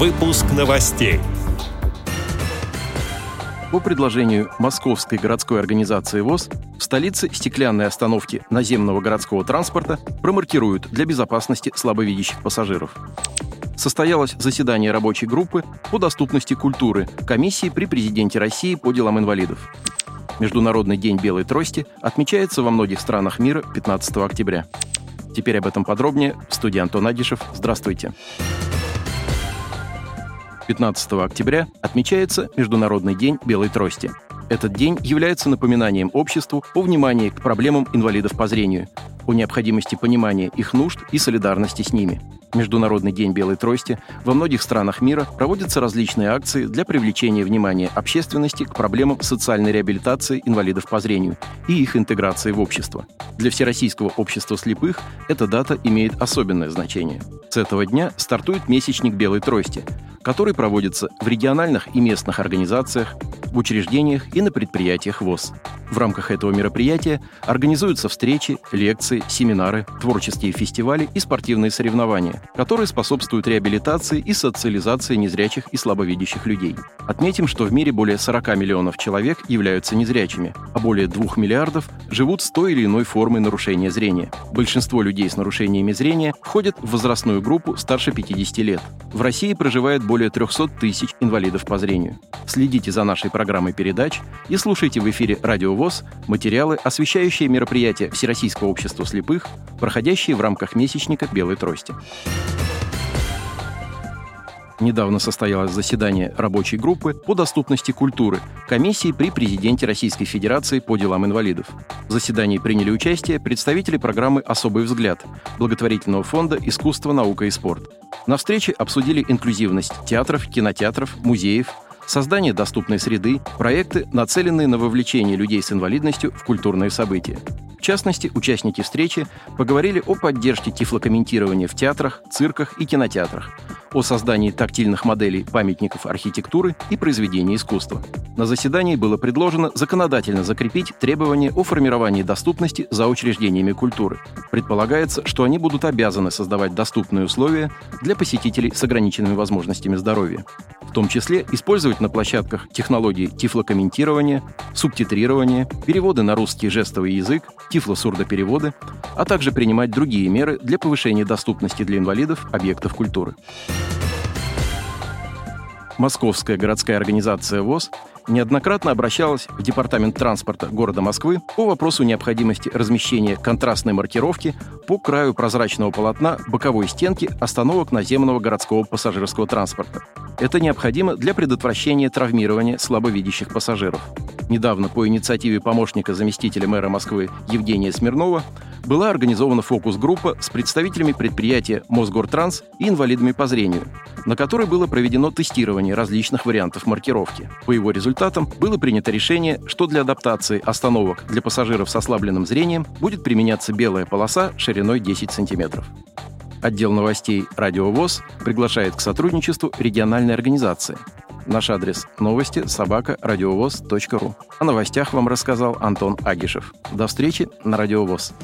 Выпуск новостей. По предложению Московской городской организации ВОЗ в столице стеклянные остановки наземного городского транспорта промаркируют для безопасности слабовидящих пассажиров. Состоялось заседание рабочей группы по доступности культуры комиссии при президенте России по делам инвалидов. Международный день белой трости отмечается во многих странах мира 15 октября. Теперь об этом подробнее. В студии Антон Агишев. Здравствуйте. 15 октября отмечается Международный день белой трости. Этот день является напоминанием обществу о внимании к проблемам инвалидов по зрению, о необходимости понимания их нужд и солидарности с ними. Международный день белой трости во многих странах мира проводятся различные акции для привлечения внимания общественности к проблемам социальной реабилитации инвалидов по зрению и их интеграции в общество. Для Всероссийского общества слепых эта дата имеет особенное значение. С этого дня стартует месячник белой трости, который проводится в региональных и местных организациях, в учреждениях и на предприятиях ВОЗ. В рамках этого мероприятия организуются встречи, лекции, семинары, творческие фестивали и спортивные соревнования, которые способствуют реабилитации и социализации незрячих и слабовидящих людей. Отметим, что в мире более 40 миллионов человек являются незрячими, а более 2 миллиардов живут с той или иной формой нарушения зрения. Большинство людей с нарушениями зрения входят в возрастную группу старше 50 лет. В России проживает более 300 тысяч инвалидов по зрению. Следите за нашей программой передач и слушайте в эфире Радио ВОЗ материалы, освещающие мероприятия Всероссийского общества слепых, проходящие в рамках месячника «Белой трости». Недавно состоялось заседание рабочей группы по доступности культуры комиссии при президенте Российской Федерации по делам инвалидов. В заседании приняли участие представители программы «Особый взгляд» благотворительного фонда «Искусство, наука и спорт». На встрече обсудили инклюзивность театров, кинотеатров, музеев, создание доступной среды, проекты, нацеленные на вовлечение людей с инвалидностью в культурные события. В частности, участники встречи поговорили о поддержке тифлокомментирования в театрах, цирках и кинотеатрах, о создании тактильных моделей памятников архитектуры и произведений искусства. На заседании было предложено законодательно закрепить требования о формировании доступности за учреждениями культуры. Предполагается, что они будут обязаны создавать доступные условия для посетителей с ограниченными возможностями здоровья. В том числе использовать на площадках технологии тифлокомментирования, субтитрирования, переводы на русский жестовый язык, тифлосурдопереводы, а также принимать другие меры для повышения доступности для инвалидов объектов культуры. Московская городская организация ВОЗ неоднократно обращалась в Департамент транспорта города Москвы по вопросу необходимости размещения контрастной маркировки по краю прозрачного полотна боковой стенки остановок наземного городского пассажирского транспорта. Это необходимо для предотвращения травмирования слабовидящих пассажиров. Недавно по инициативе помощника заместителя мэра Москвы Евгения Смирнова была организована фокус-группа с представителями предприятия «Мосгортранс» и инвалидами по зрению, на которой было проведено тестирование различных вариантов маркировки. По его результатам было принято решение, что для адаптации остановок для пассажиров с ослабленным зрением будет применяться белая полоса шириной 10 сантиметров. Отдел новостей «Радио ВОЗ» приглашает к сотрудничеству региональной организации. Наш адрес – новости собака ру. О новостях вам рассказал Антон Агишев. До встречи на Радио ВОЗ.